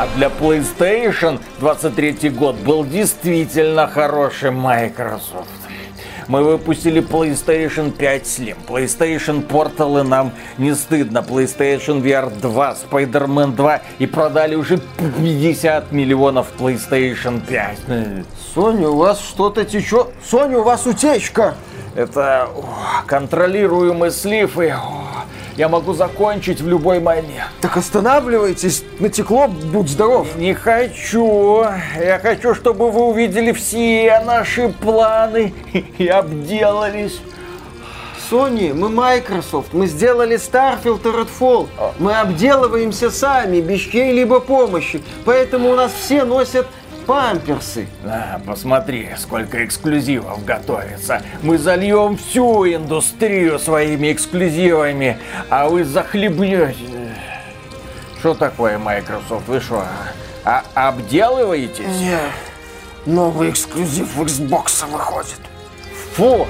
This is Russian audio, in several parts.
А для PlayStation 23 год был действительно хороший Microsoft. Мы выпустили PlayStation 5 Slim, PlayStation Portal и нам не стыдно, PlayStation VR 2, Spider-Man 2 и продали уже 50 миллионов PlayStation 5. Соня, у вас что-то течет. Соня, у вас утечка. Это о, контролируемый слив и о, я могу закончить в любой момент. Так останавливайтесь, натекло, будь здоров. Не хочу. Я хочу, чтобы вы увидели все наши планы и обделались. Sony, мы Microsoft, мы сделали Starfield и Redfall. Мы обделываемся сами, без чьей-либо помощи. Поэтому у нас все носят памперсы. А, посмотри, сколько эксклюзивов готовится. Мы зальем всю индустрию своими эксклюзивами, а вы захлебнете. Что такое Microsoft? Вы что, а обделываетесь? Не, новый эксклюзив в Xbox выходит. Фу!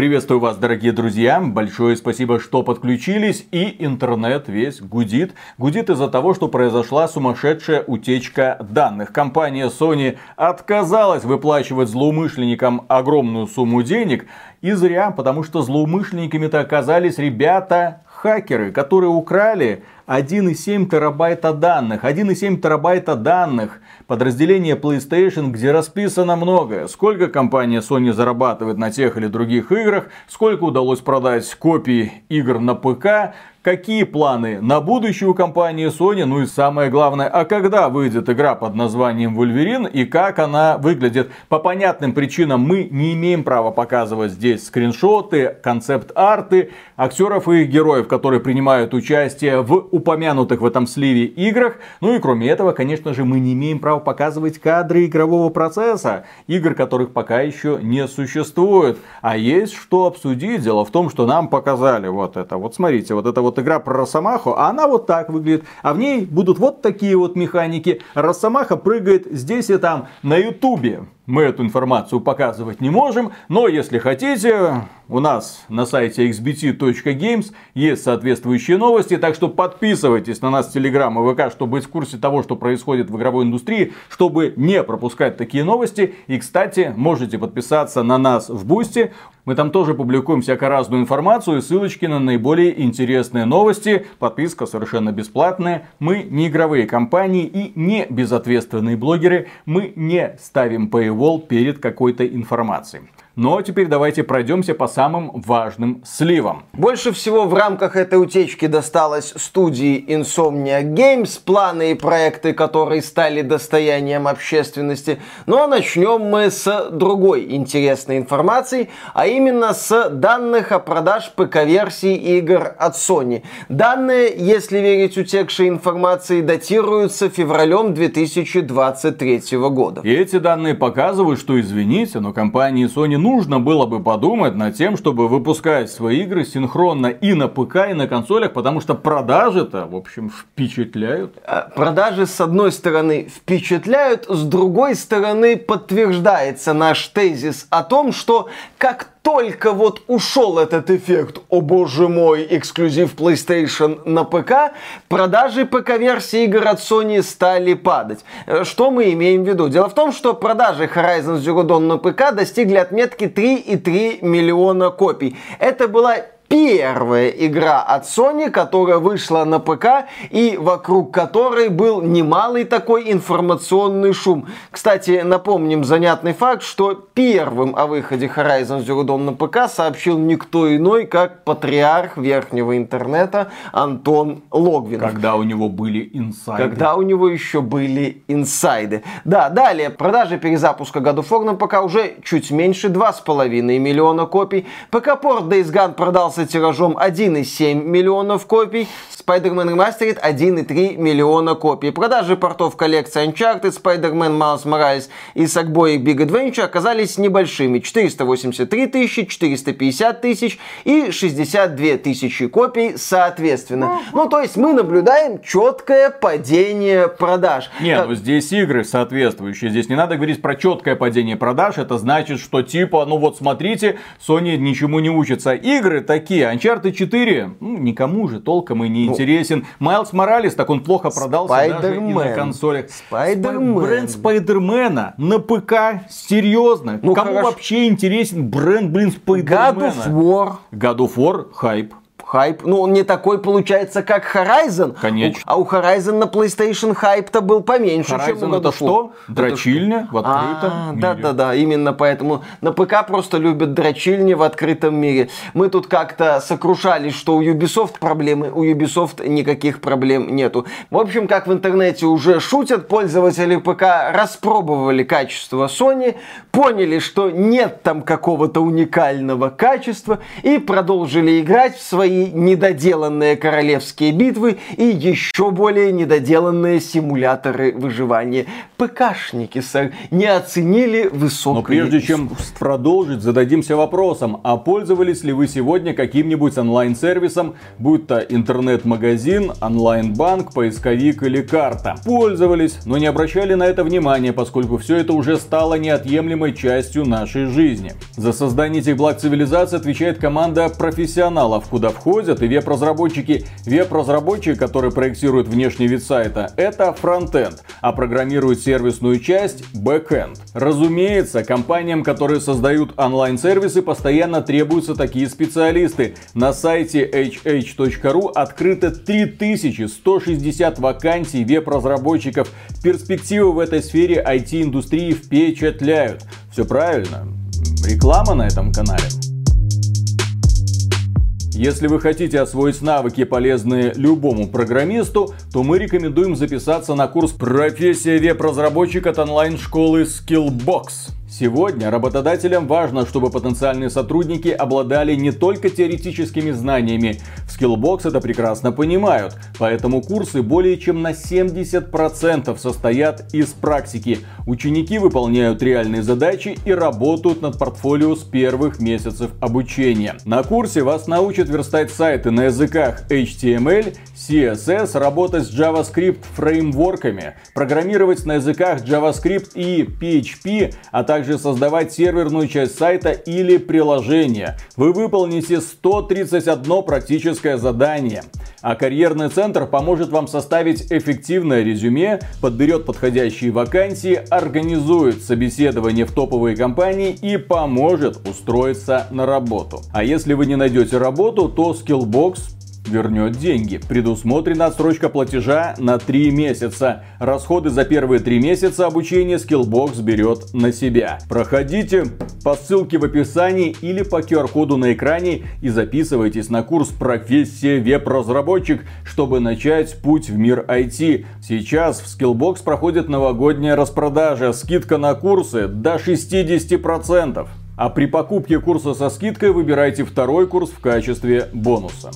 Приветствую вас, дорогие друзья. Большое спасибо, что подключились. И интернет весь гудит. Гудит из-за того, что произошла сумасшедшая утечка данных. Компания Sony отказалась выплачивать злоумышленникам огромную сумму денег. И зря, потому что злоумышленниками-то оказались ребята хакеры, которые украли 1,7 терабайта данных. 1,7 терабайта данных. Подразделение PlayStation, где расписано многое. Сколько компания Sony зарабатывает на тех или других играх, сколько удалось продать копий игр на ПК, какие планы на будущее у компании Sony, ну и самое главное, а когда выйдет игра под названием Wolverine и как она выглядит. По понятным причинам мы не имеем права показывать здесь скриншоты, концепт-арты, актеров и героев, которые принимают участие в упомянутых в этом сливе играх. Ну и кроме этого, конечно же, мы не имеем права показывать кадры игрового процесса, игр, которых пока еще не существует. А есть что обсудить. Дело в том, что нам показали вот это. Вот смотрите, вот это вот игра про Росомаху, а она вот так выглядит. А в ней будут вот такие вот механики. Росомаха прыгает здесь и там на ютубе. Мы эту информацию показывать не можем, но если хотите, у нас на сайте xbt.games есть соответствующие новости, так что подписывайтесь на нас в Telegram и ВК, чтобы быть в курсе того, что происходит в игровой индустрии, чтобы не пропускать такие новости. И, кстати, можете подписаться на нас в Boosty. Мы там тоже публикуем всяко разную информацию и ссылочки на наиболее интересные новости. Подписка совершенно бесплатная. Мы не игровые компании и не безответственные блогеры. Мы не ставим paywall перед какой-то информацией. Но теперь давайте пройдемся по самым важным сливам. Больше всего в рамках этой утечки досталось студии Insomniac Games, планы и проекты, которые стали достоянием общественности. Но начнем мы с другой интересной информации, а именно с данных о продаж ПК-версий игр от Sony. Данные, если верить утекшей информации, датируются февралем 2023 года. И эти данные показывают, что, извините, но компании Sony ну нужно было бы подумать над тем, чтобы выпускать свои игры синхронно и на ПК, и на консолях, потому что продажи-то, в общем, впечатляют. А, продажи, с одной стороны, впечатляют, с другой стороны, подтверждается наш тезис о том, что как только вот ушел этот эффект, о боже мой, эксклюзив PlayStation на ПК, продажи ПК-версии игр от Sony стали падать. Э, что мы имеем в виду? Дело в том, что продажи Horizon Zero Dawn на ПК достигли отметки 3,3 миллиона копий. Это была первая игра от Sony, которая вышла на ПК и вокруг которой был немалый такой информационный шум. Кстати, напомним занятный факт, что первым о выходе Horizon Zero Dawn на ПК сообщил никто иной, как патриарх верхнего интернета Антон Логвинов. Когда у него были инсайды. Когда у него еще были инсайды. Да, далее, продажи перезапуска God of War на ПК уже чуть меньше 2,5 миллиона копий. ПК-порт Days Gone продался продался тиражом 1,7 миллионов копий, Spider-Man Remastered 1,3 миллиона копий. Продажи портов коллекции Uncharted, Spider-Man Miles Morales и Sackboy Big Adventure оказались небольшими. 483 тысячи, 450 тысяч и 62 тысячи копий соответственно. Ну, то есть мы наблюдаем четкое падение продаж. Не, ну здесь игры соответствующие. Здесь не надо говорить про четкое падение продаж. Это значит, что типа, ну вот смотрите, Sony ничему не учится. Игры такие такие. Uncharted 4, ну, никому же толком и не ну, интересен. Майлз Моралес, так он плохо продался даже и на консолях. Спайдермен. Бренд Спайдермена на ПК, серьезно. Ну, Кому хорошо. вообще интересен бренд, блин, Спайдермена? God of War. God of War, хайп хайп. Ну, он не такой, получается, как Horizon. Конечно. А у Horizon на PlayStation хайп-то был поменьше, Horizon чем у это что? Дрочильня в открытом а, мире. Да-да-да, именно поэтому на ПК просто любят дрочильни в открытом мире. Мы тут как-то сокрушались, что у Ubisoft проблемы, у Ubisoft никаких проблем нету. В общем, как в интернете уже шутят, пользователи ПК распробовали качество Sony, поняли, что нет там какого-то уникального качества и продолжили играть в свои недоделанные королевские битвы и еще более недоделанные симуляторы выживания. ПКшники, сэр, не оценили высокое Но прежде чем продолжить, зададимся вопросом, а пользовались ли вы сегодня каким-нибудь онлайн-сервисом, будь то интернет-магазин, онлайн-банк, поисковик или карта? Пользовались, но не обращали на это внимания, поскольку все это уже стало неотъемлемой частью нашей жизни. За создание этих благ цивилизации отвечает команда профессионалов, куда входит входят и веб-разработчики. Веб-разработчик, который проектирует внешний вид сайта, это фронтенд, а программирует сервисную часть – бэкенд. Разумеется, компаниям, которые создают онлайн-сервисы, постоянно требуются такие специалисты. На сайте hh.ru открыто 3160 вакансий веб-разработчиков. Перспективы в этой сфере IT-индустрии впечатляют. Все правильно. Реклама на этом канале. Если вы хотите освоить навыки, полезные любому программисту, то мы рекомендуем записаться на курс «Профессия веб-разработчик» от онлайн-школы Skillbox. Сегодня работодателям важно, чтобы потенциальные сотрудники обладали не только теоретическими знаниями. В Skillbox это прекрасно понимают, поэтому курсы более чем на 70% состоят из практики. Ученики выполняют реальные задачи и работают над портфолио с первых месяцев обучения. На курсе вас научат верстать сайты на языках HTML, CSS, работать с JavaScript фреймворками, программировать на языках JavaScript и PHP, а также также создавать серверную часть сайта или приложения. Вы выполните 131 практическое задание. А карьерный центр поможет вам составить эффективное резюме, подберет подходящие вакансии, организует собеседование в топовые компании и поможет устроиться на работу. А если вы не найдете работу, то Skillbox вернет деньги. Предусмотрена отсрочка платежа на 3 месяца. Расходы за первые 3 месяца обучения Skillbox берет на себя. Проходите по ссылке в описании или по QR-коду на экране и записывайтесь на курс «Профессия веб-разработчик», чтобы начать путь в мир IT. Сейчас в Skillbox проходит новогодняя распродажа, скидка на курсы до 60%. А при покупке курса со скидкой выбирайте второй курс в качестве бонуса.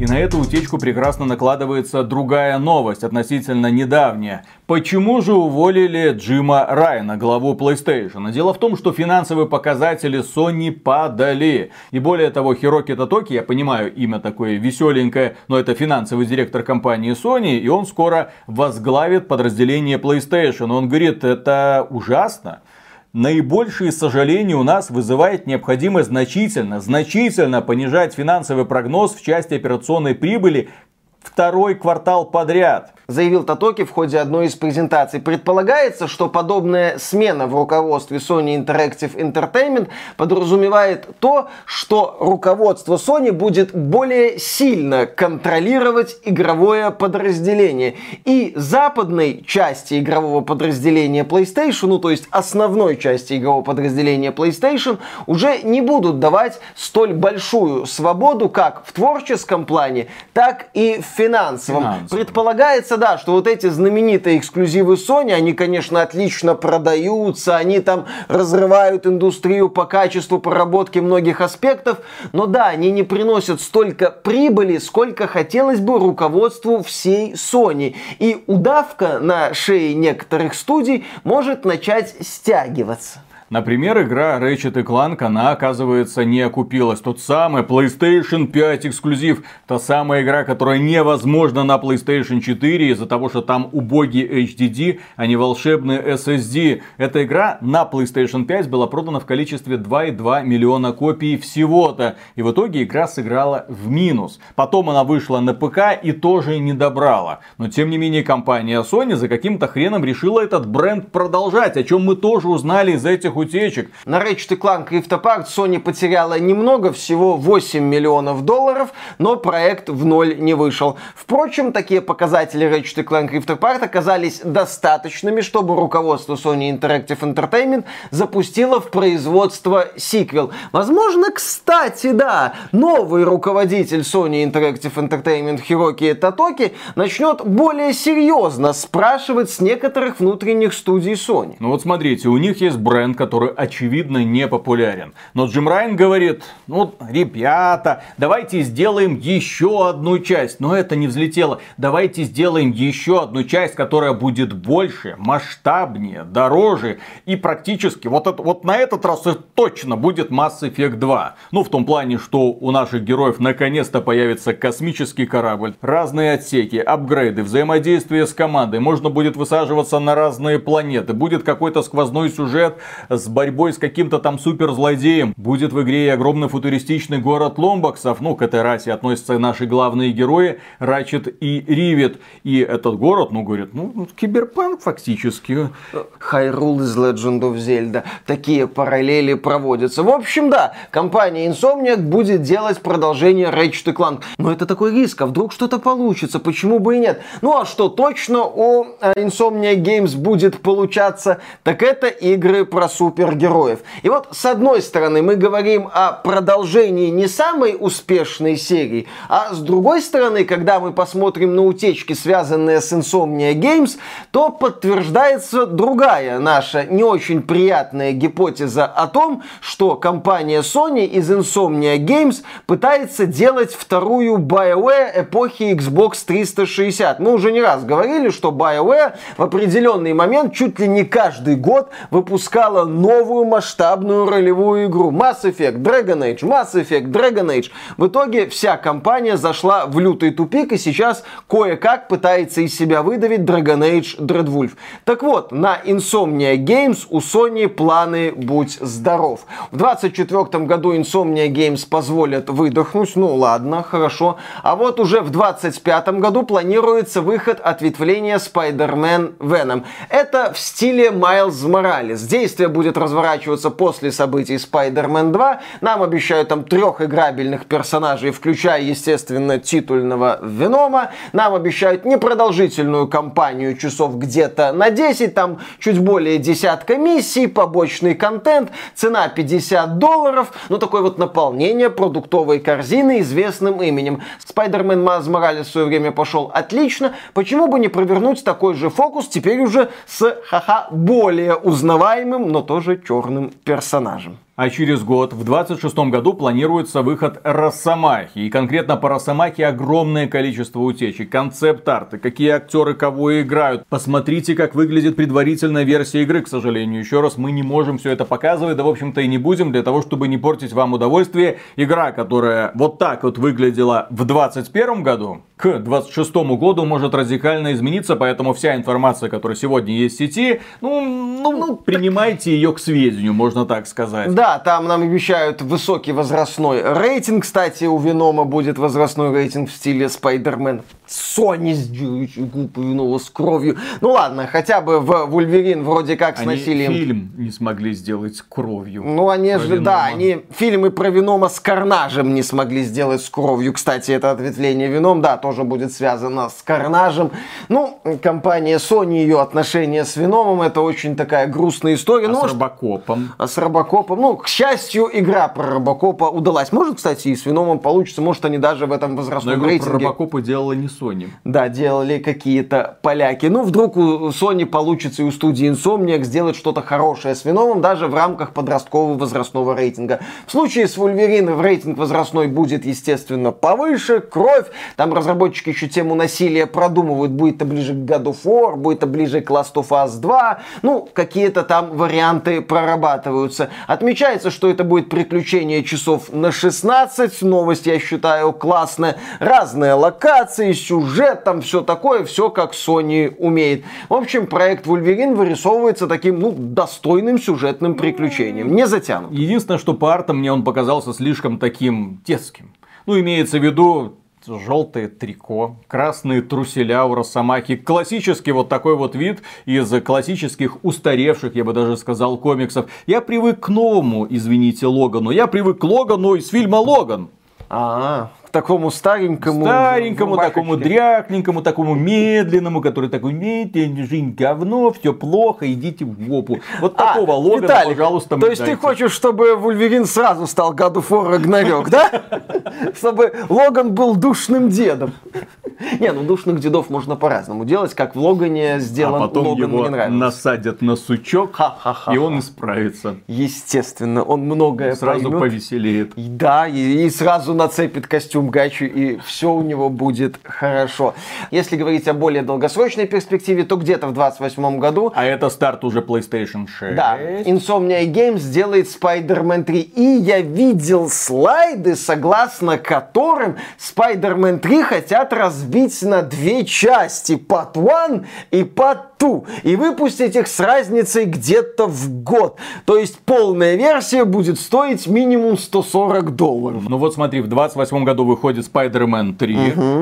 И на эту утечку прекрасно накладывается другая новость, относительно недавняя. Почему же уволили Джима Райана, главу PlayStation? Дело в том, что финансовые показатели Sony падали. И более того, Хироки Татоки, я понимаю, имя такое веселенькое, но это финансовый директор компании Sony, и он скоро возглавит подразделение PlayStation. Он говорит, это ужасно наибольшие сожаления у нас вызывает необходимость значительно, значительно понижать финансовый прогноз в части операционной прибыли второй квартал подряд заявил Татоки в ходе одной из презентаций. Предполагается, что подобная смена в руководстве Sony Interactive Entertainment подразумевает то, что руководство Sony будет более сильно контролировать игровое подразделение. И западной части игрового подразделения PlayStation, ну то есть основной части игрового подразделения PlayStation, уже не будут давать столь большую свободу как в творческом плане, так и в финансовом. Финансово. Предполагается да, что вот эти знаменитые эксклюзивы Sony, они, конечно, отлично продаются, они там разрывают индустрию по качеству проработки многих аспектов, но да, они не приносят столько прибыли, сколько хотелось бы руководству всей Sony. И удавка на шее некоторых студий может начать стягиваться. Например, игра Ratchet Clank, она, оказывается, не окупилась. Тот самый PlayStation 5 эксклюзив. Та самая игра, которая невозможна на PlayStation 4 из-за того, что там убогий HDD, а не волшебный SSD. Эта игра на PlayStation 5 была продана в количестве 2,2 миллиона копий всего-то. И в итоге игра сыграла в минус. Потом она вышла на ПК и тоже не добрала. Но тем не менее компания Sony за каким-то хреном решила этот бренд продолжать, о чем мы тоже узнали из этих утечек. На Ratchet Clank Rift Apart Sony потеряла немного, всего 8 миллионов долларов, но проект в ноль не вышел. Впрочем, такие показатели Ratchet Clank Rift Apart оказались достаточными, чтобы руководство Sony Interactive Entertainment запустило в производство сиквел. Возможно, кстати, да, новый руководитель Sony Interactive Entertainment Хироки Татоки начнет более серьезно спрашивать с некоторых внутренних студий Sony. Ну вот смотрите, у них есть бренд, который очевидно не популярен. Но Джим Райан говорит, ну, ребята, давайте сделаем еще одну часть. Но это не взлетело. Давайте сделаем еще одну часть, которая будет больше, масштабнее, дороже. И практически, вот, это, вот на этот раз точно будет Mass Effect 2. Ну, в том плане, что у наших героев наконец-то появится космический корабль, разные отсеки, апгрейды, взаимодействие с командой. Можно будет высаживаться на разные планеты. Будет какой-то сквозной сюжет с борьбой с каким-то там суперзлодеем. Будет в игре и огромный футуристичный город Ломбаксов. Ну, к этой расе относятся наши главные герои Рачет и Ривет. И этот город, ну, говорит, ну, киберпанк фактически. Hyrule из Legend of Zelda. Такие параллели проводятся. В общем, да, компания Insomniac будет делать продолжение Ratchet Clank. Но это такой риск, а вдруг что-то получится, почему бы и нет? Ну а что точно у э, Insomniac Games будет получаться, так это игры про супергероев. И вот с одной стороны мы говорим о продолжении не самой успешной серии, а с другой стороны, когда мы посмотрим на утечки, связанные с Insomnia Games, то подтверждается другая наша не очень приятная гипотеза о том, что компания Sony из Insomnia Games пытается делать вторую BioWare эпохи Xbox 360. Мы уже не раз говорили, что BioWare в определенный момент чуть ли не каждый год выпускала новую масштабную ролевую игру. Mass Effect, Dragon Age, Mass Effect, Dragon Age. В итоге вся компания зашла в лютый тупик и сейчас кое-как пытается из себя выдавить Dragon Age Dreadwolf. Так вот, на Insomnia Games у Sony планы «Будь здоров». В 24 году Insomnia Games позволят выдохнуть, ну ладно, хорошо. А вот уже в 25 году планируется выход ответвления Spider-Man Venom. Это в стиле Майлз Моралес. Действие будет разворачиваться после событий Spider-Man 2. Нам обещают там трех играбельных персонажей, включая, естественно, титульного Венома. Нам обещают непродолжительную кампанию часов где-то на 10, там чуть более десятка миссий, побочный контент, цена 50 долларов, ну такое вот наполнение продуктовой корзины известным именем. Spider-Man Miles Morales в свое время пошел отлично, почему бы не провернуть такой же фокус теперь уже с, ха-ха, более узнаваемым, но тоже черным персонажем. А через год, в 26 году, планируется выход Росомахи. И конкретно по Росомахе огромное количество утечек, концепт-арты, какие актеры кого играют. Посмотрите, как выглядит предварительная версия игры, к сожалению. Еще раз, мы не можем все это показывать, да в общем-то и не будем, для того, чтобы не портить вам удовольствие. Игра, которая вот так вот выглядела в 21 году, к 26 году может радикально измениться, поэтому вся информация, которая сегодня есть в сети, ну, ну, ну принимайте ее к сведению, можно так сказать. Да, там нам обещают высокий возрастной рейтинг. Кстати, у Венома будет возрастной рейтинг в стиле Спайдермен. Сони с Венома с кровью. Ну ладно, хотя бы в Вульверин вроде как они насилием. фильм не смогли сделать с кровью. Ну, они же, Венома. да, они фильмы про Венома с Карнажем не смогли сделать с кровью. Кстати, это ответвление Веном, да, тоже будет связано с Карнажем. Ну, компания Sony, ее отношения с Веномом, это очень такая грустная история. А ну, с Робокопом? А с Робокопом, ну, к счастью, игра про Робокопа удалась. Может, кстати, и с Веномом получится, может, они даже в этом возрастном Но рейтинге... про Робокопа делала не Sony. Да, делали какие-то поляки. Ну, вдруг у Sony получится и у студии Insomniac сделать что-то хорошее с Виномом даже в рамках подросткового возрастного рейтинга. В случае с Вульверином рейтинг возрастной будет, естественно, повыше, кровь. Там разработчики еще тему насилия продумывают, будет это ближе к God of War, будет это ближе к Last of Us 2. Ну, какие-то там варианты прорабатываются. Отмечается, что это будет приключение часов на 16. Новость, я считаю, классная. Разные локации, сюжет, там все такое, все как Sony умеет. В общем, проект Вульверин вырисовывается таким, ну, достойным сюжетным приключением. Не затянут. Единственное, что по артам мне он показался слишком таким детским. Ну, имеется в виду, желтое трико, красные труселя у Росомахи. Классический вот такой вот вид из классических устаревших, я бы даже сказал, комиксов. Я привык к новому, извините, Логану. Я привык к Логану из фильма «Логан». А, к такому старенькому. Старенькому, такому дрякненькому, такому медленному, который такой, медленный, жизнь говно, все плохо, идите в жопу. Вот А, такого Логана, Виталик, пожалуйста, То есть ты дайте. хочешь, чтобы Вульверин сразу стал of War Ragnarok, да? Чтобы Логан был душным дедом. Не, ну душных дедов можно по-разному делать, как в Логане А сделан потом Логан его мне насадят на сучок, Ха-ха-ха. и он исправится. Естественно, он многое Сразу поймет. повеселеет. И Да, и, и сразу нацепит костюм гачи, и все у него будет хорошо. Если говорить о более долгосрочной перспективе, то где-то в 28 году А это старт уже PlayStation 6. Да, Insomnia Games сделает Spider-Man 3. И я видел слайды, согласно которым Spider-Man 3 хотят разбить на две части. Part 1 и Part 2. И выпустить их с разницей где-то в год. То есть полная версия будет стоить минимум 140 долларов. Ну вот смотри, в 28 году выходит Spider-Man 3,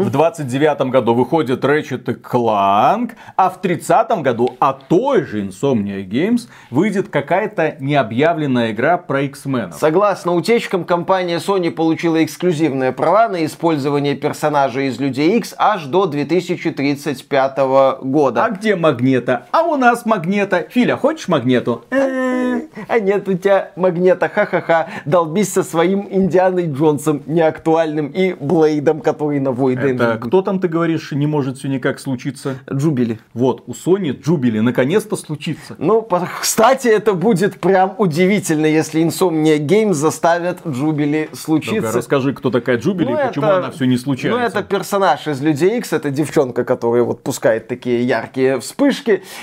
в 29 году выходит Ratchet и Clank, а в 30 году от той же Insomnia Games выйдет какая-то необъявленная игра про X-Men. Согласно утечкам, компания Sony получила эксклюзивные права на использование персонажей из Людей X аж до 2035 года. А где Магнета? А у нас Магнета. Филя, хочешь Магнету? Э, А нет у тебя магнета, ха-ха-ха. Долбись со своим Индианой Джонсом неактуальным и Блейдом, который на Войде. Это кто там, ты говоришь, не может все никак случиться? Джубили. Вот, у Sony Джубили наконец-то случится. Ну, кстати, это будет прям удивительно, если Insomnia Games заставят Джубили случиться. расскажи, кто такая Джубили Ну, почему это- она все не случается. Ну, это персонаж из Людей X, это девчонка, которая вот пускает такие яркие вспышки.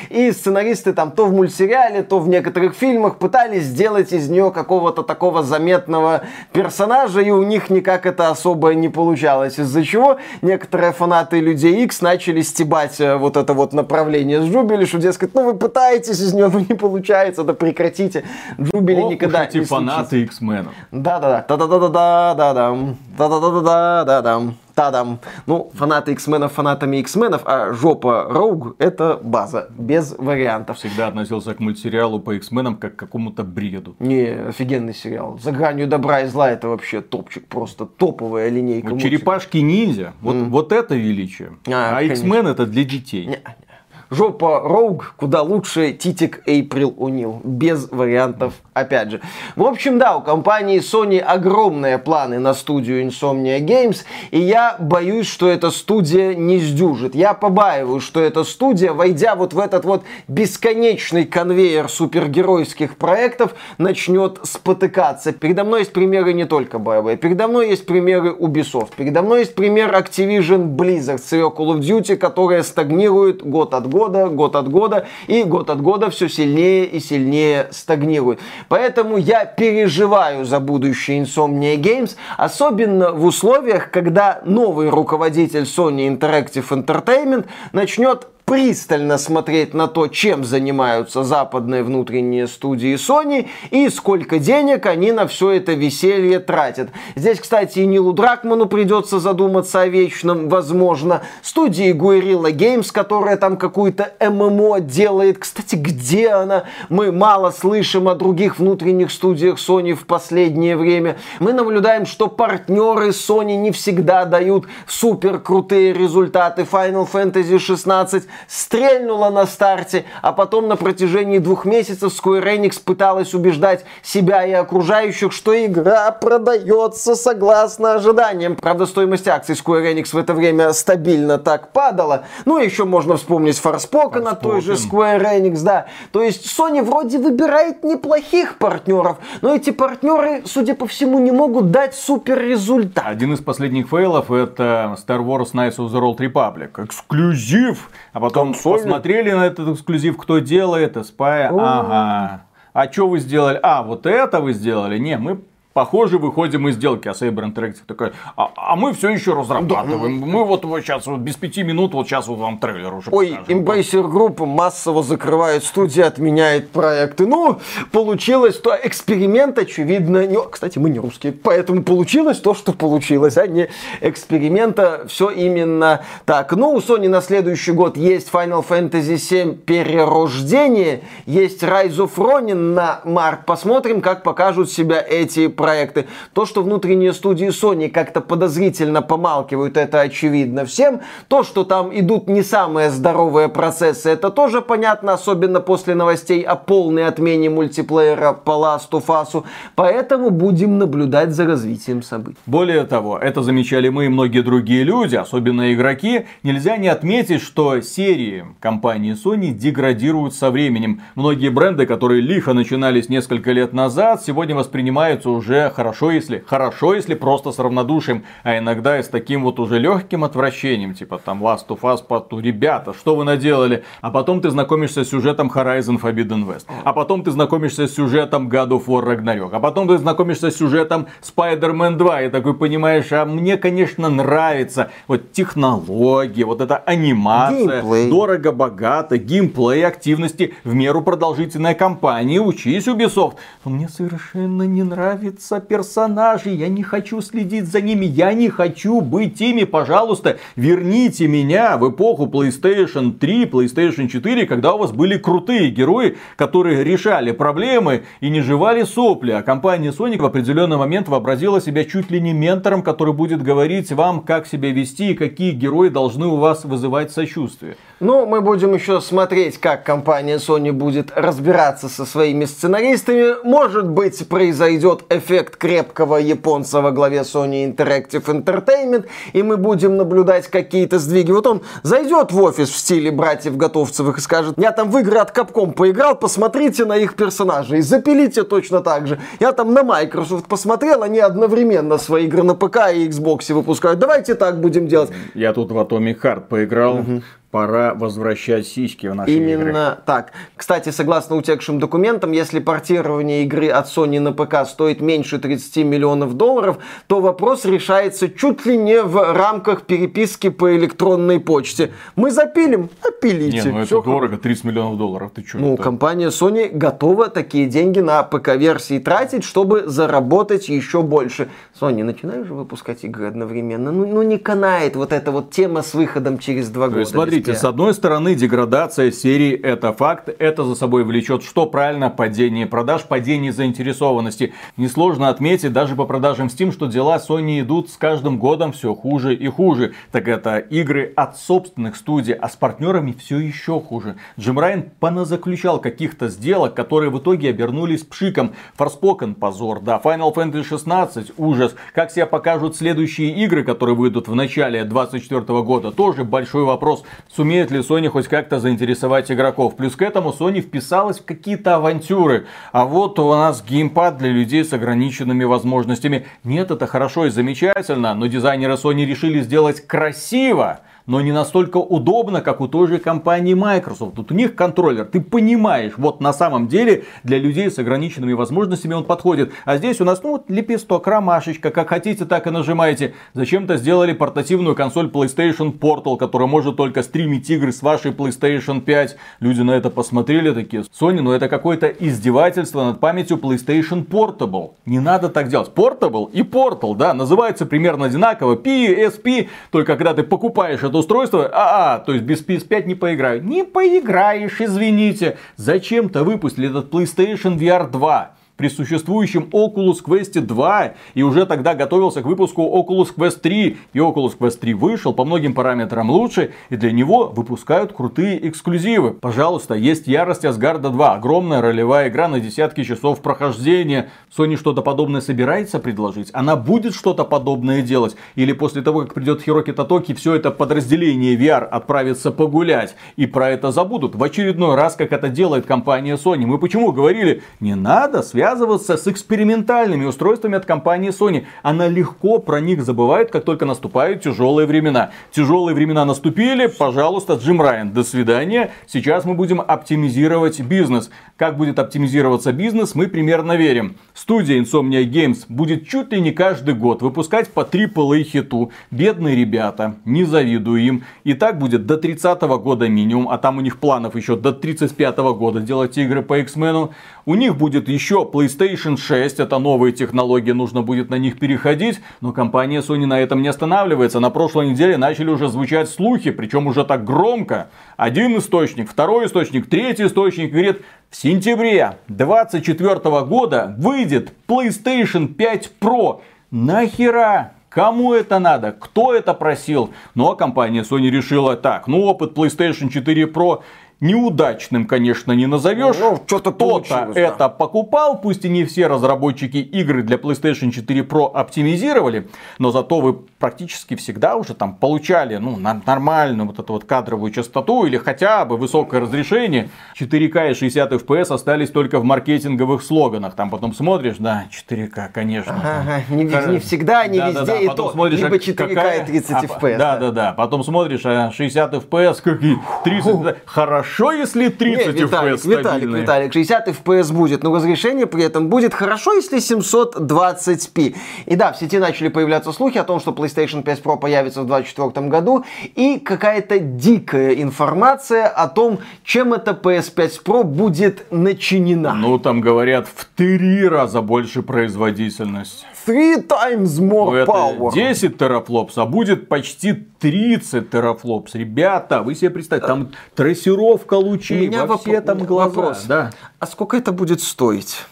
И сценаристы там то в мультсериале, то в некоторых фильмах пытались сделать из нее какого-то такого заметного персонажа, и у них никак это особо не получалось. Из-за чего некоторые фанаты Людей X начали стебать э, вот это вот направление с Джубили, что, дескать, ну вы пытаетесь из нее, но не получается, да прекратите. Джубили уж никогда не фанаты X-менов. Да-да-да, та-да-да-да-да-да-дам, та-да-да-да-да-да-дам, та-дам. Ну, фанаты X-менов фанатами X-менов, а жопа Роуг это база, без вариантов. Всегда относился к мультсериалу по X-менам как к какому-то бреду. Не, офигенный сериал. За гранью добра и зла это вообще топчик, просто топовая линейка. Вот черепашки-ниндзя, вот, вот это величие. А, А, X-мен это для детей. Не. Жопа Роуг куда лучше Титик Эйприл Унил. Без вариантов, опять же. В общем, да, у компании Sony огромные планы на студию Insomnia Games. И я боюсь, что эта студия не сдюжит. Я побаиваюсь, что эта студия, войдя вот в этот вот бесконечный конвейер супергеройских проектов, начнет спотыкаться. Передо мной есть примеры не только боевые. Передо мной есть примеры Ubisoft. Передо мной есть пример Activision Blizzard с ее Call of Duty, которая стагнирует год от года, год от года, и год от года все сильнее и сильнее стагнирует. Поэтому я переживаю за будущее Insomnia Games, особенно в условиях, когда новый руководитель Sony Interactive Entertainment начнет пристально смотреть на то, чем занимаются западные внутренние студии Sony и сколько денег они на все это веселье тратят. Здесь, кстати, и Нилу Дракману придется задуматься о вечном, возможно. Студии Guerrilla Games, которая там какую-то ММО делает. Кстати, где она? Мы мало слышим о других внутренних студиях Sony в последнее время. Мы наблюдаем, что партнеры Sony не всегда дают супер крутые результаты. Final Fantasy 16 стрельнула на старте, а потом на протяжении двух месяцев Square Enix пыталась убеждать себя и окружающих, что игра продается согласно ожиданиям. Правда, стоимость акций Square Enix в это время стабильно так падала. Ну, еще можно вспомнить Форспокена, той же Square Enix, да. То есть Sony вроде выбирает неплохих партнеров, но эти партнеры, судя по всему, не могут дать супер результат. Один из последних фейлов это Star Wars Knights of the Old Republic. Эксклюзив! А потом Консольный? посмотрели на этот эксклюзив, кто делает, Spy, ага. А что вы сделали? А, вот это вы сделали? Не, мы похоже, выходим из сделки. А Saber Interactive такой, а, а мы все еще разрабатываем. Да. Мы вот, вот сейчас вот без пяти минут, вот сейчас вот вам трейлер уже Ой, Embracer Group массово закрывает студии, отменяет проекты. Ну, получилось то эксперимент, очевидно. Не... Кстати, мы не русские, поэтому получилось то, что получилось, а не эксперимента. Все именно так. Ну, у Sony на следующий год есть Final Fantasy VII Перерождение, есть Rise of Ronin на март. Посмотрим, как покажут себя эти проекты проекты. То, что внутренние студии Sony как-то подозрительно помалкивают, это очевидно всем. То, что там идут не самые здоровые процессы, это тоже понятно, особенно после новостей о полной отмене мультиплеера по Last of Us. Поэтому будем наблюдать за развитием событий. Более того, это замечали мы и многие другие люди, особенно игроки. Нельзя не отметить, что серии компании Sony деградируют со временем. Многие бренды, которые лихо начинались несколько лет назад, сегодня воспринимаются уже уже хорошо, если хорошо, если просто с равнодушием, а иногда и с таким вот уже легким отвращением, типа там Last of Us, поту, ребята, что вы наделали? А потом ты знакомишься с сюжетом Horizon Forbidden West, а потом ты знакомишься с сюжетом God of War Ragnarok, а потом ты знакомишься с сюжетом Spider-Man 2 и такой понимаешь, а мне, конечно, нравится вот технологии, вот эта анимация, геймплей. дорого, богато, геймплей, активности, в меру продолжительная кампания, учись Ubisoft. Но мне совершенно не нравится нравятся персонажи, я не хочу следить за ними, я не хочу быть ими, пожалуйста, верните меня в эпоху PlayStation 3, PlayStation 4, когда у вас были крутые герои, которые решали проблемы и не жевали сопли, а компания Sonic в определенный момент вообразила себя чуть ли не ментором, который будет говорить вам, как себя вести и какие герои должны у вас вызывать сочувствие. Ну, мы будем еще смотреть, как компания Sony будет разбираться со своими сценаристами. Может быть, произойдет эффект крепкого японца во главе Sony Interactive Entertainment, и мы будем наблюдать какие-то сдвиги. Вот он зайдет в офис в стиле братьев Готовцевых и скажет, я там в игры от Capcom поиграл, посмотрите на их персонажей, запилите точно так же. Я там на Microsoft посмотрел, они одновременно свои игры на ПК и Xbox выпускают. Давайте так будем делать. Я тут в Atomic Heart поиграл. Угу пора возвращать сиськи в наши Именно игры. так. Кстати, согласно утекшим документам, если портирование игры от Sony на ПК стоит меньше 30 миллионов долларов, то вопрос решается чуть ли не в рамках переписки по электронной почте. Мы запилим, опилите. Не, ну это дорого, 30 миллионов долларов. Ты что? Ну, это? компания Sony готова такие деньги на ПК-версии тратить, чтобы заработать еще больше. Sony, начинай уже выпускать игры одновременно. Ну, ну не канает вот эта вот тема с выходом через два года. Смотрите, Смотрите, с одной стороны, деградация серии это факт, это за собой влечет что правильно? Падение продаж, падение заинтересованности. Несложно отметить даже по продажам Steam, что дела Sony идут с каждым годом все хуже и хуже. Так это игры от собственных студий, а с партнерами все еще хуже. Джим Райан поназаключал каких-то сделок, которые в итоге обернулись пшиком. Форспокен позор, да, Final Fantasy 16 ужас. Как себя покажут следующие игры, которые выйдут в начале 2024 года, тоже большой вопрос сумеет ли Sony хоть как-то заинтересовать игроков. Плюс к этому Sony вписалась в какие-то авантюры. А вот у нас геймпад для людей с ограниченными возможностями. Нет, это хорошо и замечательно, но дизайнеры Sony решили сделать красиво но не настолько удобно, как у той же компании Microsoft. Тут у них контроллер, ты понимаешь, вот на самом деле для людей с ограниченными возможностями он подходит. А здесь у нас, ну вот лепесток, ромашечка, как хотите, так и нажимаете. Зачем-то сделали портативную консоль PlayStation Portal, которая может только стримить игры с вашей PlayStation 5. Люди на это посмотрели такие, Sony, ну это какое-то издевательство над памятью PlayStation Portable. Не надо так делать. Portable и Portal, да, называются примерно одинаково. PSP, только когда ты покупаешь эту устройство, а, а, то есть без PS5 не поиграю. Не поиграешь, извините. Зачем-то выпустили этот PlayStation VR 2 при существующем Oculus Quest 2 и уже тогда готовился к выпуску Oculus Quest 3. И Oculus Quest 3 вышел, по многим параметрам лучше, и для него выпускают крутые эксклюзивы. Пожалуйста, есть Ярость Асгарда 2, огромная ролевая игра на десятки часов прохождения. Sony что-то подобное собирается предложить? Она будет что-то подобное делать? Или после того, как придет Хироки Татоки, все это подразделение VR отправится погулять и про это забудут? В очередной раз, как это делает компания Sony. Мы почему говорили, не надо связываться с экспериментальными устройствами от компании Sony. Она легко про них забывает, как только наступают тяжелые времена. Тяжелые времена наступили, пожалуйста, Джим Райан, до свидания. Сейчас мы будем оптимизировать бизнес. Как будет оптимизироваться бизнес, мы примерно верим. Студия Insomnia Games будет чуть ли не каждый год выпускать по AAA хиту. Бедные ребята, не завидую им. И так будет до 30 года минимум, а там у них планов еще до 35 года делать игры по X-Men. У них будет еще PlayStation 6, это новые технологии, нужно будет на них переходить. Но компания Sony на этом не останавливается. На прошлой неделе начали уже звучать слухи, причем уже так громко. Один источник, второй источник, третий источник говорит, в сентябре 2024 года выйдет PlayStation 5 Pro. Нахера? Кому это надо? Кто это просил? Ну а компания Sony решила так. Ну опыт PlayStation 4 Pro неудачным, конечно, не назовешь. Ну, что-то кто-то да. это покупал, пусть и не все разработчики игры для PlayStation 4 Pro оптимизировали, но зато вы практически всегда уже там получали ну, нормальную вот эту вот кадровую частоту или хотя бы высокое разрешение. 4К и 60 FPS остались только в маркетинговых слоганах. Там потом смотришь, да, 4К, конечно. Ага, не, не всегда, не да, везде, да, да. и потом то, смотришь, либо 4К какая... и 30 FPS. Да, да, да. Потом смотришь, 60 FPS, какие 30, хорошо хорошо, если 30 Не, Виталик, FPS Виталик, Виталик, 60 FPS будет, но разрешение при этом будет хорошо, если 720p. И да, в сети начали появляться слухи о том, что PlayStation 5 Pro появится в 2024 году, и какая-то дикая информация о том, чем эта PS5 Pro будет начинена. Ну, там говорят в три раза больше производительность three times more power. 10 терафлопс, а будет почти 30 терафлопс. Ребята, вы себе представьте, там трассировка лучей, У меня во все там глаза. Вопрос. Да. А сколько это будет стоить?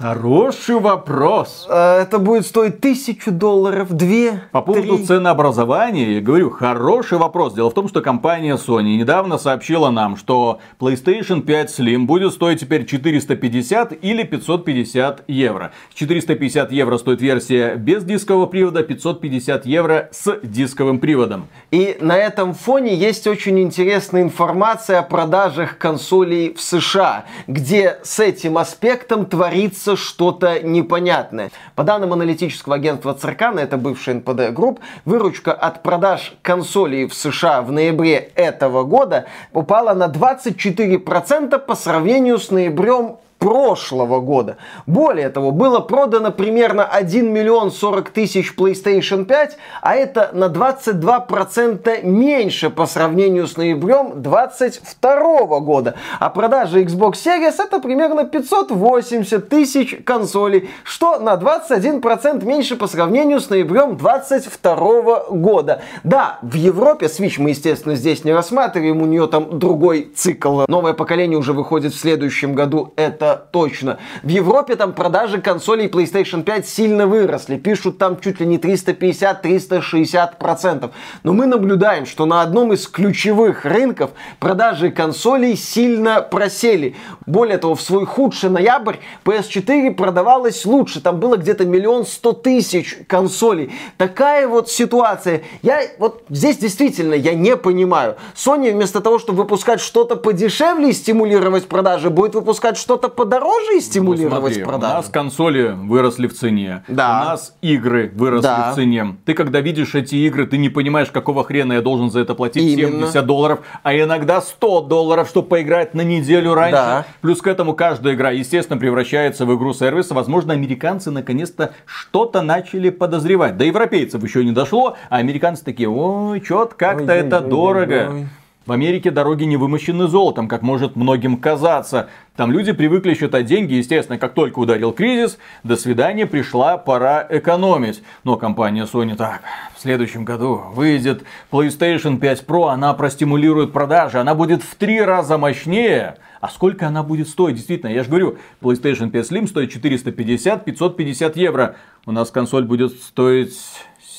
Хороший вопрос. А, это будет стоить тысячу долларов, две, По поводу три. ценообразования, я говорю, хороший вопрос. Дело в том, что компания Sony недавно сообщила нам, что PlayStation 5 Slim будет стоить теперь 450 или 550 евро. 450 евро стоит версия без дискового привода, 550 евро с дисковым приводом. И на этом фоне есть очень интересная информация о продажах консолей в США, где с этим аспектом творится творится что-то непонятное. По данным аналитического агентства Церкана, это бывший NPD Group, выручка от продаж консолей в США в ноябре этого года упала на 24% по сравнению с ноябрем прошлого года. Более того, было продано примерно 1 миллион 40 тысяч PlayStation 5, а это на 22% меньше по сравнению с ноябрем 2022 года. А продажи Xbox Series это примерно 580 тысяч консолей, что на 21% меньше по сравнению с ноябрем 2022 года. Да, в Европе Switch мы, естественно, здесь не рассматриваем, у нее там другой цикл. Новое поколение уже выходит в следующем году, это точно. В Европе там продажи консолей PlayStation 5 сильно выросли. Пишут там чуть ли не 350-360%. Но мы наблюдаем, что на одном из ключевых рынков продажи консолей сильно просели. Более того, в свой худший ноябрь PS4 продавалась лучше. Там было где-то миллион сто тысяч консолей. Такая вот ситуация. Я вот здесь действительно я не понимаю. Sony вместо того, чтобы выпускать что-то подешевле и стимулировать продажи, будет выпускать что-то подороже и стимулировать ну, смотри, продажи. У нас консоли выросли в цене. Да. У нас игры выросли да. в цене. Ты когда видишь эти игры, ты не понимаешь, какого хрена я должен за это платить Именно. 70 долларов, а иногда 100 долларов, чтобы поиграть на неделю раньше. Да. Плюс к этому каждая игра, естественно, превращается в игру сервиса. Возможно, американцы наконец-то что-то начали подозревать. До европейцев еще не дошло, а американцы такие, ой, что-то как-то это ой, дорого. Ой, ой. В Америке дороги не вымощены золотом, как может многим казаться. Там люди привыкли считать деньги, естественно, как только ударил кризис, до свидания, пришла пора экономить. Но компания Sony так, в следующем году выйдет PlayStation 5 Pro, она простимулирует продажи, она будет в три раза мощнее. А сколько она будет стоить? Действительно, я же говорю, PlayStation 5 Slim стоит 450-550 евро. У нас консоль будет стоить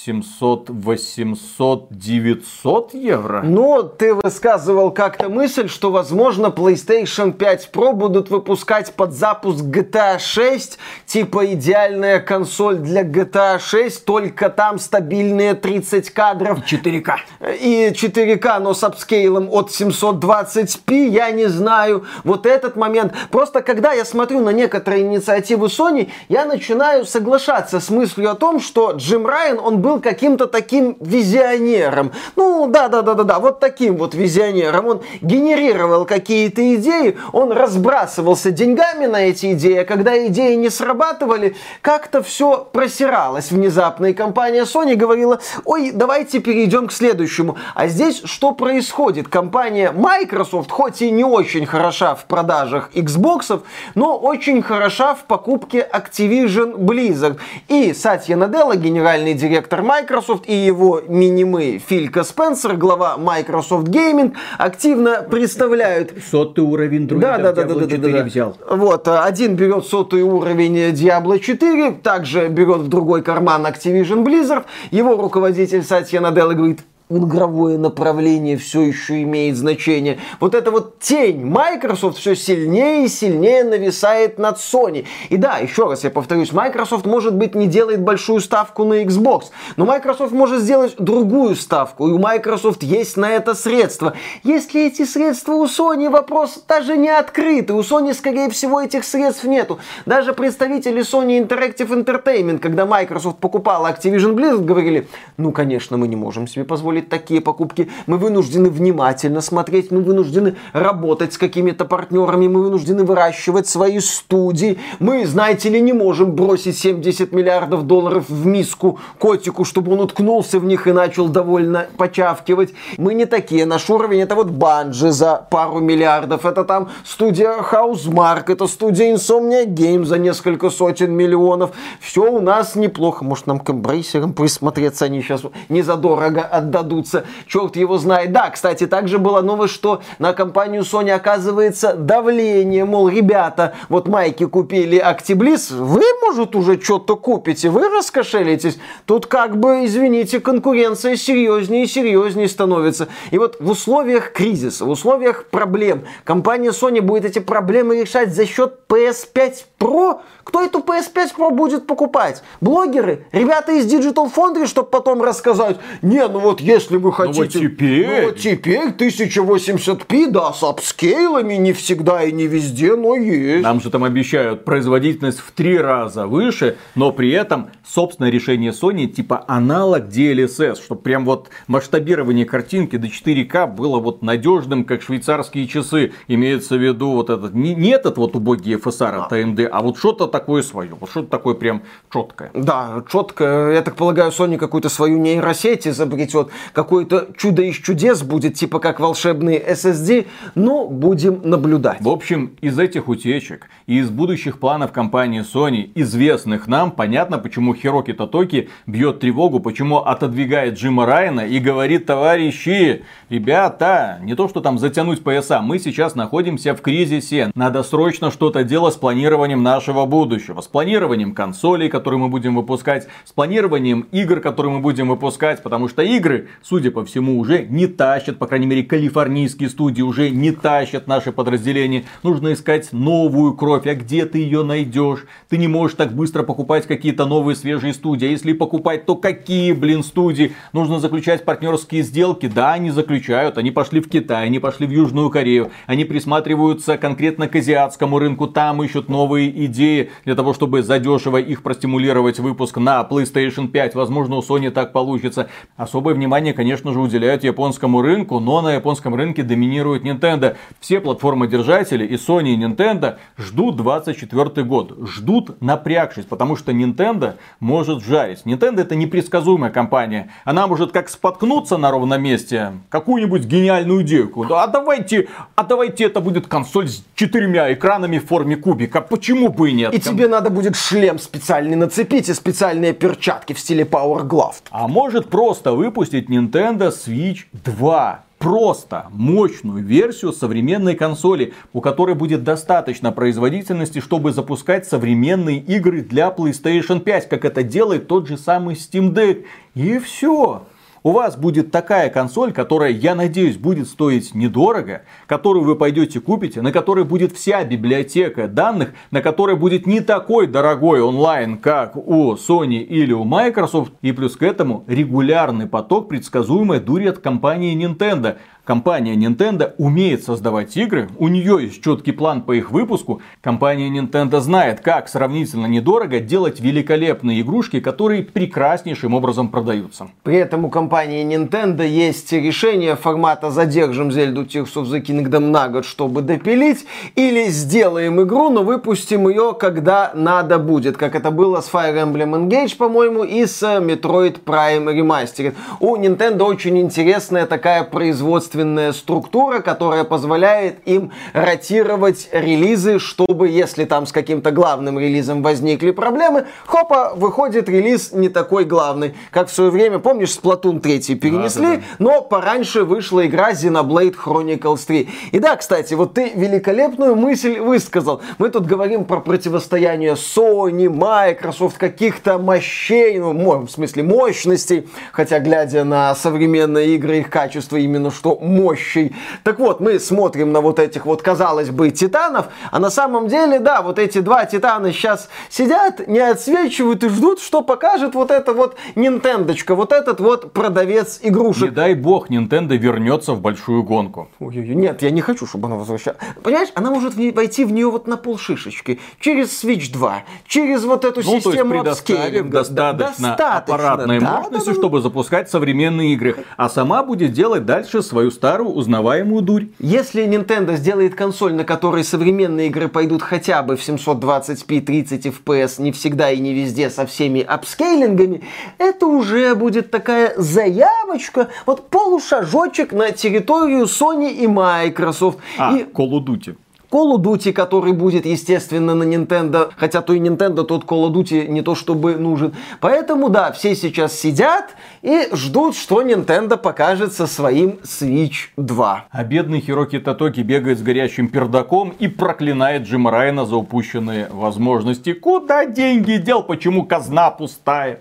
700, 800, 900 евро? Ну, ты высказывал как-то мысль, что, возможно, PlayStation 5 Pro будут выпускать под запуск GTA 6, типа идеальная консоль для GTA 6, только там стабильные 30 кадров. И 4К. И 4К, но с апскейлом от 720p, я не знаю. Вот этот момент. Просто когда я смотрю на некоторые инициативы Sony, я начинаю соглашаться с мыслью о том, что Джим Райан, он был был каким-то таким визионером. Ну, да-да-да-да-да, вот таким вот визионером. Он генерировал какие-то идеи, он разбрасывался деньгами на эти идеи, а когда идеи не срабатывали, как-то все просиралось внезапно. И компания Sony говорила, ой, давайте перейдем к следующему. А здесь что происходит? Компания Microsoft, хоть и не очень хороша в продажах Xbox, но очень хороша в покупке Activision Blizzard. И Сатья Наделла, генеральный директор директор Microsoft и его минимы Филька Спенсер, глава Microsoft Gaming, активно представляют... Сотый уровень друида да, да, да, да, да, да, да. взял. Вот, один берет сотый уровень Diablo 4, также берет в другой карман Activision Blizzard. Его руководитель Сатья Наделла говорит, игровое направление все еще имеет значение. Вот эта вот тень Microsoft все сильнее и сильнее нависает над Sony. И да, еще раз я повторюсь, Microsoft может быть не делает большую ставку на Xbox, но Microsoft может сделать другую ставку, и у Microsoft есть на это средства. Если эти средства у Sony, вопрос даже не открытый. У Sony, скорее всего, этих средств нету. Даже представители Sony Interactive Entertainment, когда Microsoft покупала Activision Blizzard, говорили, ну, конечно, мы не можем себе позволить делать такие покупки. Мы вынуждены внимательно смотреть, мы вынуждены работать с какими-то партнерами, мы вынуждены выращивать свои студии. Мы, знаете ли, не можем бросить 70 миллиардов долларов в миску котику, чтобы он уткнулся в них и начал довольно почавкивать. Мы не такие. Наш уровень это вот Банжи за пару миллиардов. Это там студия Housemark, это студия Insomnia Games за несколько сотен миллионов. Все у нас неплохо. Может нам к эмбрейсерам присмотреться, они сейчас не задорого отдадут продутся, черт его знает. Да, кстати, также была новость, что на компанию Sony оказывается давление, мол, ребята, вот майки купили Актиблиз, вы, может, уже что-то купите, вы раскошелитесь. Тут как бы, извините, конкуренция серьезнее и серьезнее становится. И вот в условиях кризиса, в условиях проблем, компания Sony будет эти проблемы решать за счет PS5 Pro, кто эту PS5 Pro будет покупать? Блогеры? Ребята из Digital Foundry, чтобы потом рассказать, не, ну вот если вы хотите... Ну вот теперь... Ну вот теперь 1080p, да, с апскейлами, не всегда и не везде, но есть. Нам же там обещают производительность в три раза выше, но при этом собственное решение Sony типа аналог DLSS, чтобы прям вот масштабирование картинки до 4К было вот надежным, как швейцарские часы. Имеется в виду вот этот, не, не этот вот убогий FSR от AMD, а вот что-то такое свое, вот что-то такое прям четкое. Да, четко. Я так полагаю, Sony какую-то свою нейросеть изобретет, какое-то чудо из чудес будет, типа как волшебный SSD, но будем наблюдать. В общем, из этих утечек и из будущих планов компании Sony, известных нам, понятно, почему Хироки Татоки бьет тревогу, почему отодвигает Джима Райана и говорит, товарищи, ребята, не то что там затянуть пояса, мы сейчас находимся в кризисе, надо срочно что-то делать с планированием нашего будущего. С планированием консолей, которые мы будем выпускать, с планированием игр, которые мы будем выпускать, потому что игры, судя по всему, уже не тащат, по крайней мере, калифорнийские студии уже не тащат наши подразделения. Нужно искать новую кровь, а где ты ее найдешь? Ты не можешь так быстро покупать какие-то новые свежие студии. А если покупать, то какие, блин, студии? Нужно заключать партнерские сделки. Да, они заключают. Они пошли в Китай, они пошли в Южную Корею. Они присматриваются конкретно к азиатскому рынку. Там ищут новые идеи для того, чтобы задешево их простимулировать выпуск на PlayStation 5. Возможно, у Sony так получится. Особое внимание внимание, конечно же, уделяют японскому рынку, но на японском рынке доминирует Nintendo. Все платформодержатели и Sony и Nintendo ждут 24 год. Ждут напрягшись, потому что Nintendo может жарить. Nintendo это непредсказуемая компания. Она может как споткнуться на ровном месте, какую-нибудь гениальную идею. А давайте, а давайте это будет консоль с четырьмя экранами в форме кубика. Почему бы и нет? И тебе надо будет шлем специальный нацепить и специальные перчатки в стиле Power Glove. А может просто выпустить Nintendo Switch 2 просто мощную версию современной консоли, у которой будет достаточно производительности, чтобы запускать современные игры для PlayStation 5, как это делает тот же самый Steam Deck. И все у вас будет такая консоль, которая, я надеюсь, будет стоить недорого, которую вы пойдете купите, на которой будет вся библиотека данных, на которой будет не такой дорогой онлайн, как у Sony или у Microsoft, и плюс к этому регулярный поток предсказуемой дури от компании Nintendo компания Nintendo умеет создавать игры, у нее есть четкий план по их выпуску. Компания Nintendo знает, как сравнительно недорого делать великолепные игрушки, которые прекраснейшим образом продаются. При этом у компании Nintendo есть решение формата «задержим Зельду Tears of the Kingdom на год, чтобы допилить», или «сделаем игру, но выпустим ее, когда надо будет», как это было с Fire Emblem Engage, по-моему, и с Metroid Prime Remastered. У Nintendo очень интересная такая производственная производственная структура, которая позволяет им ротировать релизы, чтобы, если там с каким-то главным релизом возникли проблемы, хопа, выходит релиз не такой главный. Как в свое время, помнишь, Splatoon 3 перенесли, да, да, да. но пораньше вышла игра Xenoblade Chronicles 3. И да, кстати, вот ты великолепную мысль высказал. Мы тут говорим про противостояние Sony, Microsoft, каких-то мощей, ну, в смысле мощностей, хотя глядя на современные игры, их качество именно что мощей. Так вот, мы смотрим на вот этих вот, казалось бы, титанов, а на самом деле, да, вот эти два титана сейчас сидят, не отсвечивают и ждут, что покажет вот это вот Нинтендочка, вот этот вот продавец игрушек. Не дай бог, Nintendo вернется в большую гонку. Ой-ой-ой, нет, я не хочу, чтобы она возвращалась. Понимаешь, она может войти в нее вот на полшишечки, через Switch 2, через вот эту ну, систему то есть достаточно, достаточно аппаратной да, мощности, да, да, чтобы запускать современные игры. А сама будет делать дальше свою старую узнаваемую дурь. Если Nintendo сделает консоль, на которой современные игры пойдут хотя бы в 720p 30 FPS, не всегда и не везде со всеми апскейлингами, это уже будет такая заявочка, вот полушажочек на территорию Sony и Microsoft. А, и... Call of Duty. Call of Duty, который будет, естественно, на Nintendo, хотя то и Nintendo, тот Call of Duty не то чтобы нужен. Поэтому, да, все сейчас сидят и ждут, что Nintendo покажет со своим Switch 2. А бедный Хироки Татоки бегает с горящим пердаком и проклинает Джима Райана за упущенные возможности. Куда деньги дел? Почему казна пустая?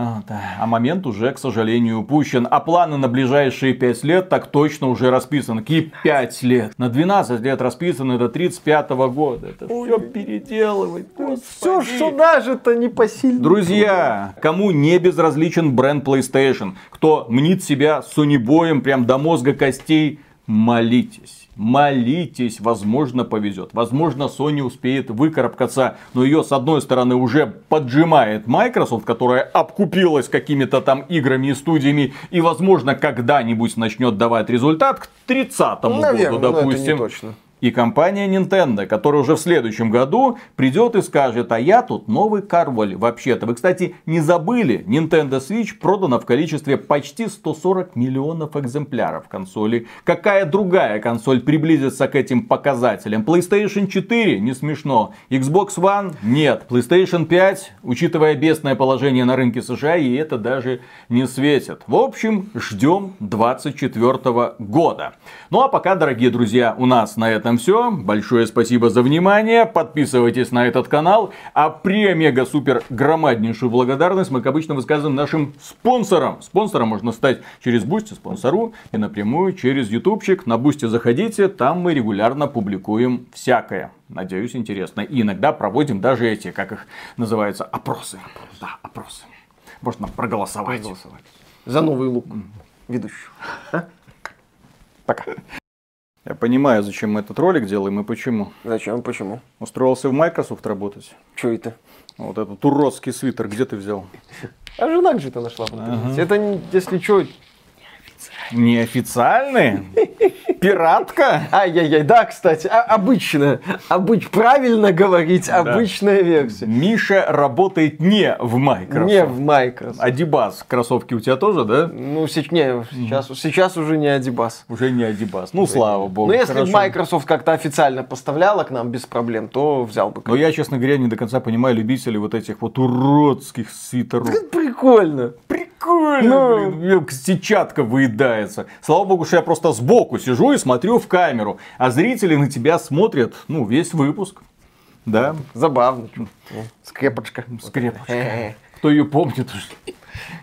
А, а момент уже, к сожалению, упущен. А планы на ближайшие 5 лет так точно уже расписаны. Какие 5 лет? На 12 лет расписаны до 35 -го года. Это Ой. все переделывать. Все, что даже-то не посильно. Друзья, кому не безразличен бренд PlayStation, кто мнит себя сонибоем прям до мозга костей, молитесь молитесь, возможно повезет. Возможно Sony успеет выкарабкаться, но ее с одной стороны уже поджимает Microsoft, которая обкупилась какими-то там играми и студиями и возможно когда-нибудь начнет давать результат к 30 году, допустим. это не точно и компания Nintendo, которая уже в следующем году придет и скажет, а я тут новый король. Вообще-то, вы, кстати, не забыли, Nintendo Switch продана в количестве почти 140 миллионов экземпляров консоли. Какая другая консоль приблизится к этим показателям? PlayStation 4? Не смешно. Xbox One? Нет. PlayStation 5, учитывая бедственное положение на рынке США, и это даже не светит. В общем, ждем 24 года. Ну а пока, дорогие друзья, у нас на этом этом все. Большое спасибо за внимание. Подписывайтесь на этот канал. А премега супер громаднейшую благодарность мы, как обычно, высказываем нашим спонсорам. Спонсором можно стать через Boosty, спонсору, и напрямую через Ютубчик. На Boosty заходите, там мы регулярно публикуем всякое. Надеюсь, интересно. И иногда проводим даже эти, как их называются, опросы. Да, опросы. Можно проголосовать. проголосовать. За новый лук ведущего. Пока. Я понимаю, зачем мы этот ролик делаем и почему. Зачем, почему? Устроился в Microsoft работать. Что это? Вот этот уродский свитер где ты взял? А жена где-то нашла в интернете. Это, если что, Неофициальный? Пиратка? Ай-яй-яй, да, кстати, а, обычная, обыч, правильно говорить, обычная версия. Миша работает не в Microsoft. Не в Microsoft. Адибас кроссовки у тебя тоже, да? Ну, се- не, сейчас, сейчас уже не Адибас. Уже не Адибас. Ну, слава богу. Но если бы. Microsoft как-то официально поставляла к нам без проблем, то взял бы. Но я, честно говоря, не до конца понимаю любителей вот этих вот уродских свитеров. Это прикольно. Прикольно, Ну. блин, сетчатка выедается. Слава богу, что я просто сбоку сижу и смотрю в камеру, а зрители на тебя смотрят, ну, весь выпуск. Да, Забавно. Скрепочка. скрепочка. Э-э. Кто ее помнит?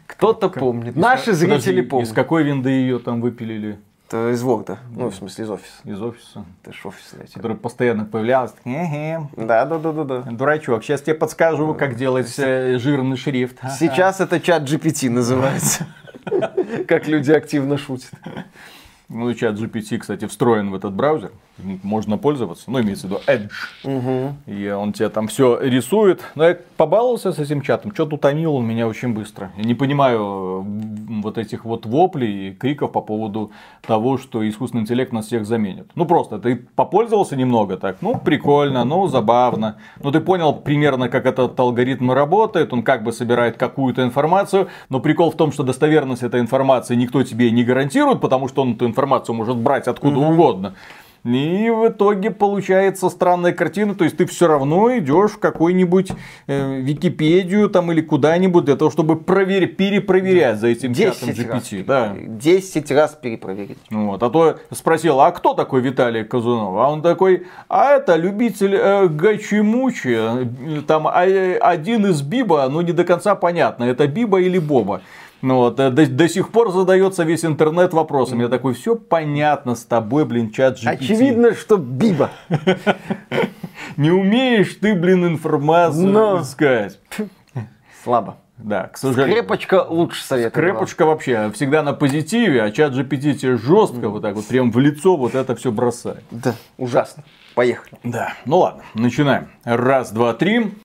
Кто-то помнит. Наши зрители помнят. Из какой винды ее там выпилили? Это из Ворда. Ну, в смысле, из офиса. Из офиса. Ты ж офис найти. Которая постоянно появлялась. «Хе-хе, Да, да, да, да, да. Дурачок, сейчас тебе подскажу, как делать э, жирный шрифт. Сейчас это чат GPT называется. Как люди активно шутят. Ну, и чат GPT, кстати, встроен в этот браузер. Можно пользоваться. Ну, имеется в виду Edge. И он тебе там все рисует. Но я побаловался с этим чатом. Что-то утомил он меня очень быстро. Я не понимаю вот этих вот воплей и криков по поводу того, что искусственный интеллект нас всех заменит. Ну, просто ты попользовался немного так. Ну, прикольно, ну, забавно. Ну, ты понял примерно, как этот алгоритм работает. Он как бы собирает какую-то информацию. Но прикол в том, что достоверность этой информации никто тебе не гарантирует, потому что он эту информацию может брать откуда угодно. И в итоге получается странная картина, то есть ты все равно идешь в какую-нибудь э, Википедию там или куда-нибудь для того, чтобы провер... перепроверять за этим чатом 10 раз. GPT. Да. 10 раз перепроверить. Вот. А то спросил, а кто такой Виталий Казунов? А он такой, а это любитель э, гачи-мучи. Э, Там а- один из Биба, но не до конца понятно, это Биба или Боба. Ну вот, э, до, до сих пор задается весь интернет вопросом. Я такой, все понятно с тобой, блин, чат GPT. Очевидно, что Биба. Не умеешь ты, блин, информацию искать. Слабо. Да, к сожалению. Крепочка лучше совета. Крепочка вообще всегда на позитиве, а чат GPT тебе жестко вот так вот прям в лицо вот это все бросает. Да, ужасно. Поехали. Да, ну ладно, начинаем. Раз, два, три.